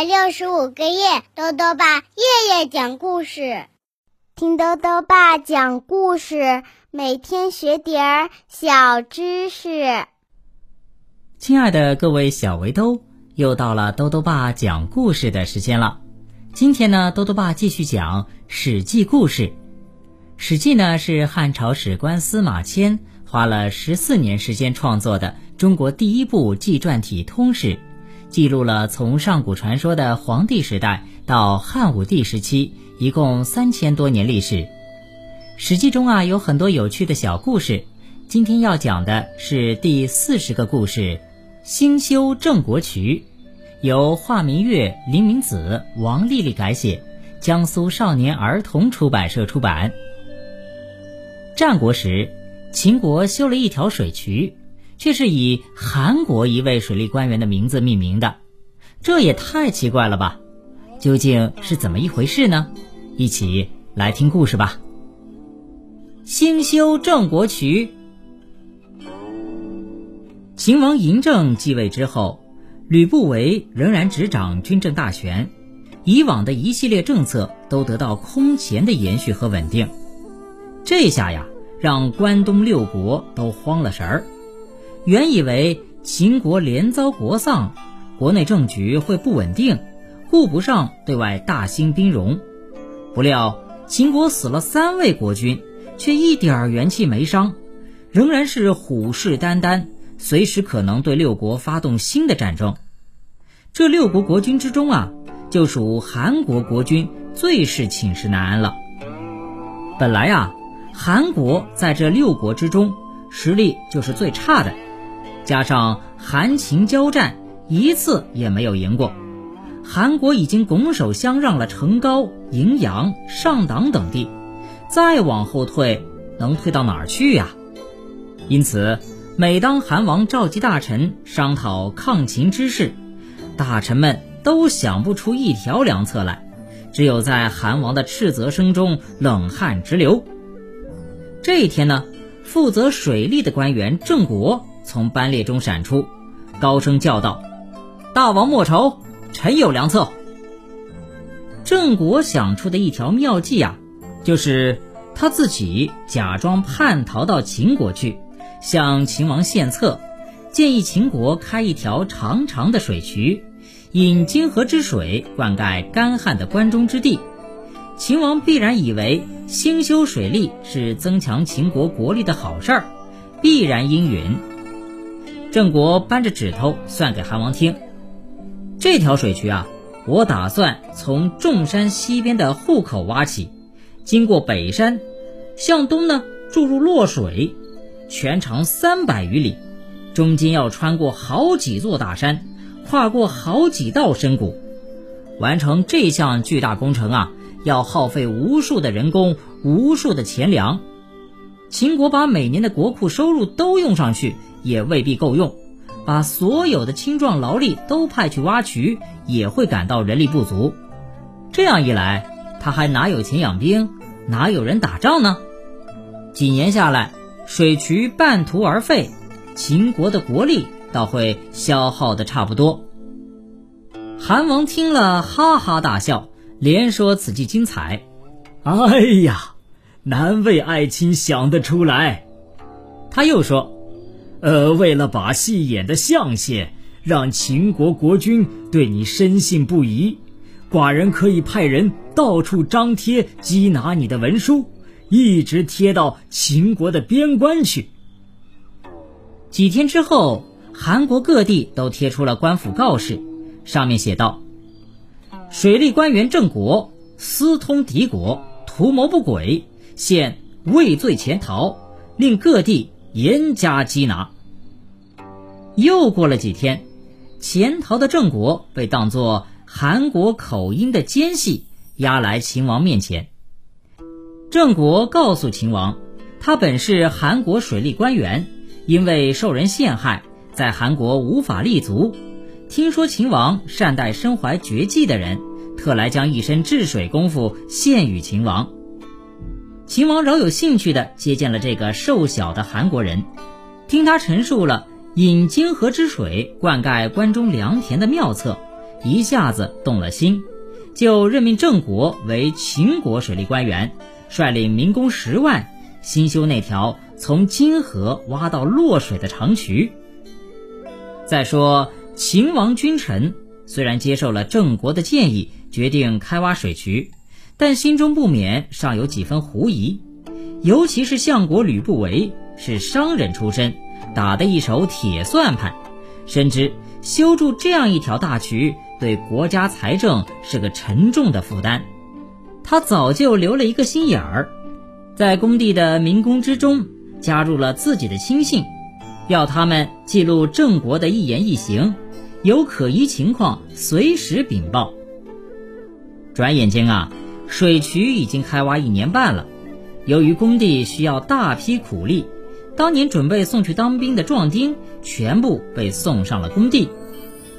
百六十五个夜，豆豆爸夜夜讲故事，听豆豆爸讲故事，每天学点儿小知识。亲爱的各位小围兜，又到了豆豆爸讲故事的时间了。今天呢，豆豆爸继续讲《史记》故事。《史记》呢是汉朝史官司马迁花了十四年时间创作的中国第一部纪传体通史。记录了从上古传说的黄帝时代到汉武帝时期，一共三千多年历史。《史记》中啊有很多有趣的小故事，今天要讲的是第四十个故事——兴修郑国渠，由华明月、林明子、王丽丽改写，江苏少年儿童出版社出版。战国时，秦国修了一条水渠。却是以韩国一位水利官员的名字命名的，这也太奇怪了吧？究竟是怎么一回事呢？一起来听故事吧。兴修郑国渠。秦王嬴政继位之后，吕不韦仍然执掌军政大权，以往的一系列政策都得到空前的延续和稳定。这下呀，让关东六国都慌了神儿。原以为秦国连遭国丧，国内政局会不稳定，顾不上对外大兴兵戎。不料秦国死了三位国君，却一点元气没伤，仍然是虎视眈眈，随时可能对六国发动新的战争。这六国国君之中啊，就属韩国国君最是寝食难安了。本来啊，韩国在这六国之中实力就是最差的。加上韩秦交战，一次也没有赢过。韩国已经拱手相让了成高、荥阳、上党等地，再往后退，能退到哪儿去呀？因此，每当韩王召集大臣商讨抗秦之事，大臣们都想不出一条良策来，只有在韩王的斥责声中冷汗直流。这一天呢，负责水利的官员郑国。从班列中闪出，高声叫道：“大王莫愁，臣有良策。”郑国想出的一条妙计啊，就是他自己假装叛逃到秦国去，向秦王献策，建议秦国开一条长长的水渠，引泾河之水灌溉干旱的关中之地。秦王必然以为兴修水利是增强秦国国力的好事儿，必然应允。郑国扳着指头算给韩王听，这条水渠啊，我打算从众山西边的户口挖起，经过北山，向东呢注入洛水，全长三百余里，中间要穿过好几座大山，跨过好几道深谷，完成这项巨大工程啊，要耗费无数的人工，无数的钱粮。秦国把每年的国库收入都用上去。也未必够用，把所有的青壮劳力都派去挖渠，也会感到人力不足。这样一来，他还哪有钱养兵，哪有人打仗呢？几年下来，水渠半途而废，秦国的国力倒会消耗的差不多。韩王听了，哈哈大笑，连说此计精彩。哎呀，难为爱卿想得出来。他又说。呃，为了把戏演的像些，让秦国国君对你深信不疑，寡人可以派人到处张贴缉拿你的文书，一直贴到秦国的边关去。几天之后，韩国各地都贴出了官府告示，上面写道：“水利官员郑国私通敌国，图谋不轨，现畏罪潜逃，令各地。”严加缉拿。又过了几天，潜逃的郑国被当作韩国口音的奸细押来秦王面前。郑国告诉秦王，他本是韩国水利官员，因为受人陷害，在韩国无法立足。听说秦王善待身怀绝技的人，特来将一身治水功夫献与秦王。秦王饶有兴趣地接见了这个瘦小的韩国人，听他陈述了引泾河之水灌溉关中良田的妙策，一下子动了心，就任命郑国为秦国水利官员，率领民工十万，新修那条从泾河挖到洛水的长渠。再说，秦王君臣虽然接受了郑国的建议，决定开挖水渠，但心中不免尚有几分狐疑，尤其是相国吕不韦是商人出身，打的一手铁算盘，深知修筑这样一条大渠对国家财政是个沉重的负担，他早就留了一个心眼儿，在工地的民工之中加入了自己的亲信。要他们记录郑国的一言一行，有可疑情况随时禀报。转眼间啊，水渠已经开挖一年半了。由于工地需要大批苦力，当年准备送去当兵的壮丁全部被送上了工地，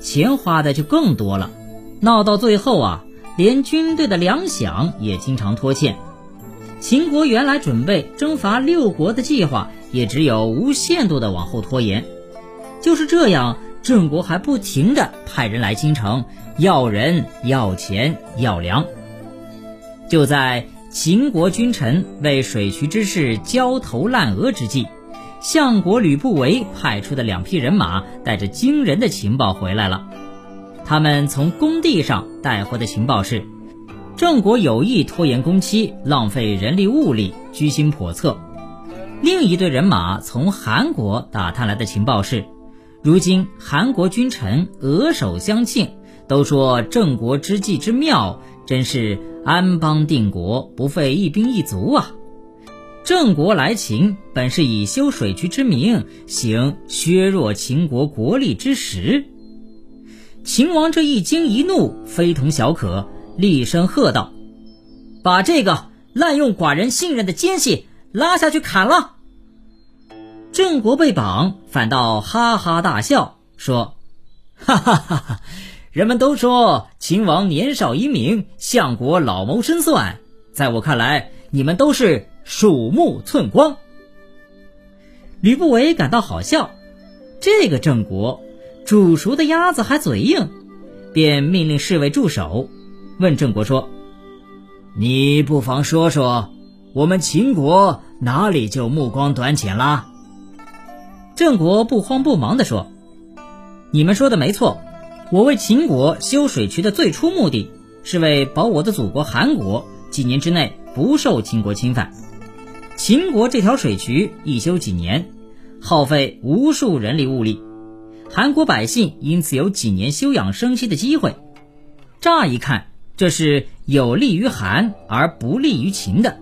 钱花的就更多了。闹到最后啊，连军队的粮饷也经常拖欠。秦国原来准备征伐六国的计划。也只有无限度的往后拖延，就是这样，郑国还不停的派人来京城要人、要钱、要粮。就在秦国君臣为水渠之事焦头烂额之际，相国吕不韦派出的两批人马带着惊人的情报回来了。他们从工地上带回的情报是，郑国有意拖延工期，浪费人力物力，居心叵测。另一队人马从韩国打探来的情报是，如今韩国君臣额首相庆，都说郑国之计之妙，真是安邦定国，不费一兵一卒啊！郑国来秦，本是以修水渠之名，行削弱秦国国力之实。秦王这一惊一怒，非同小可，厉声喝道：“把这个滥用寡人信任的奸细！”拉下去砍了。郑国被绑，反倒哈哈大笑，说：“哈哈哈哈！人们都说秦王年少英明，相国老谋深算，在我看来，你们都是鼠目寸光。”吕不韦感到好笑，这个郑国煮熟的鸭子还嘴硬，便命令侍卫驻守，问郑国说：“你不妨说说。”我们秦国哪里就目光短浅啦？郑国不慌不忙地说：“你们说的没错，我为秦国修水渠的最初目的是为保我的祖国韩国几年之内不受秦国侵犯。秦国这条水渠一修几年，耗费无数人力物力，韩国百姓因此有几年休养生息的机会。乍一看，这是有利于韩而不利于秦的。”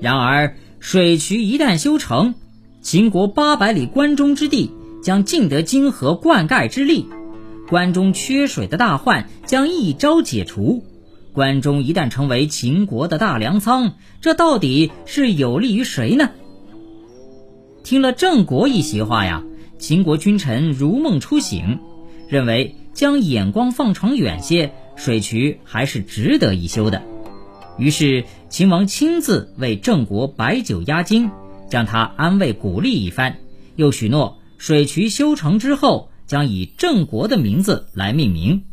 然而，水渠一旦修成，秦国八百里关中之地将尽得金河灌溉之力，关中缺水的大患将一朝解除。关中一旦成为秦国的大粮仓，这到底是有利于谁呢？听了郑国一席话呀，秦国君臣如梦初醒，认为将眼光放长远些，水渠还是值得一修的。于是，秦王亲自为郑国摆酒压惊，将他安慰鼓励一番，又许诺水渠修成之后将以郑国的名字来命名。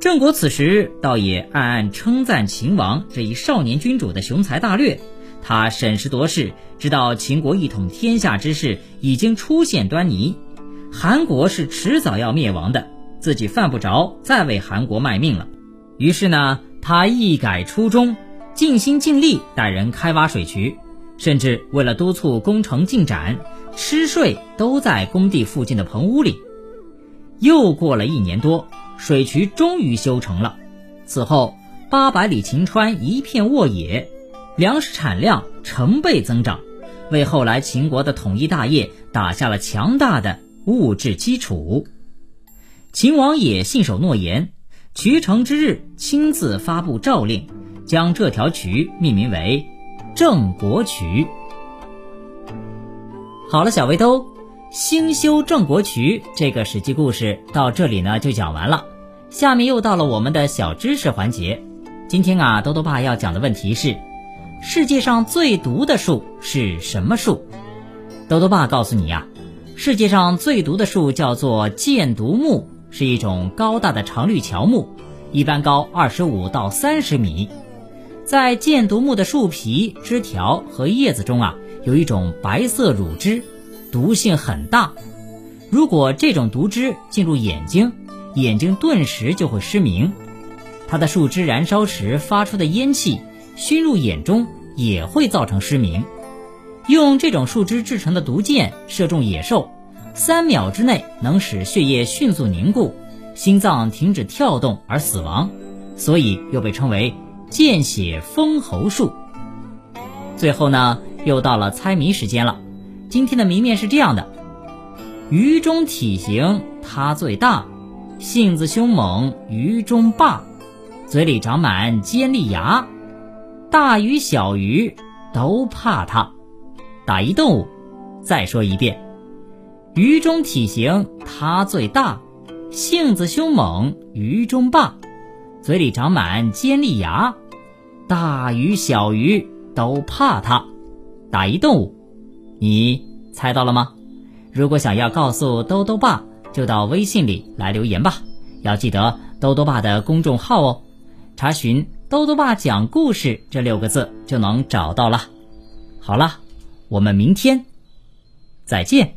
郑国此时倒也暗暗称赞秦王这一少年君主的雄才大略。他审时度势，知道秦国一统天下之势已经出现端倪，韩国是迟早要灭亡的，自己犯不着再为韩国卖命了。于是呢。他一改初衷，尽心尽力带人开挖水渠，甚至为了督促工程进展，吃睡都在工地附近的棚屋里。又过了一年多，水渠终于修成了。此后，八百里秦川一片沃野，粮食产量成倍增长，为后来秦国的统一大业打下了强大的物质基础。秦王也信守诺言。渠成之日，亲自发布诏令，将这条渠命名为郑国渠。好了，小围兜，兴修郑国渠这个史记故事到这里呢就讲完了。下面又到了我们的小知识环节。今天啊，兜兜爸要讲的问题是：世界上最毒的树是什么树？兜兜爸告诉你呀，世界上最毒的树叫做箭毒木。是一种高大的常绿乔木，一般高二十五到三十米。在箭毒木的树皮、枝条和叶子中啊，有一种白色乳汁，毒性很大。如果这种毒汁进入眼睛，眼睛顿时就会失明。它的树枝燃烧时发出的烟气熏入眼中，也会造成失明。用这种树枝制成的毒箭射中野兽，三秒之内能使血液迅速凝固，心脏停止跳动而死亡，所以又被称为。见血封喉术。最后呢，又到了猜谜时间了。今天的谜面是这样的：鱼中体型它最大，性子凶猛鱼中霸，嘴里长满尖利牙，大鱼小鱼都怕它。打一动物。再说一遍：鱼中体型它最大，性子凶猛鱼中霸，嘴里长满尖利牙。大鱼小鱼都怕它，打一动物，你猜到了吗？如果想要告诉兜兜爸，就到微信里来留言吧。要记得兜兜爸的公众号哦，查询“兜兜爸讲故事”这六个字就能找到了。好了，我们明天再见。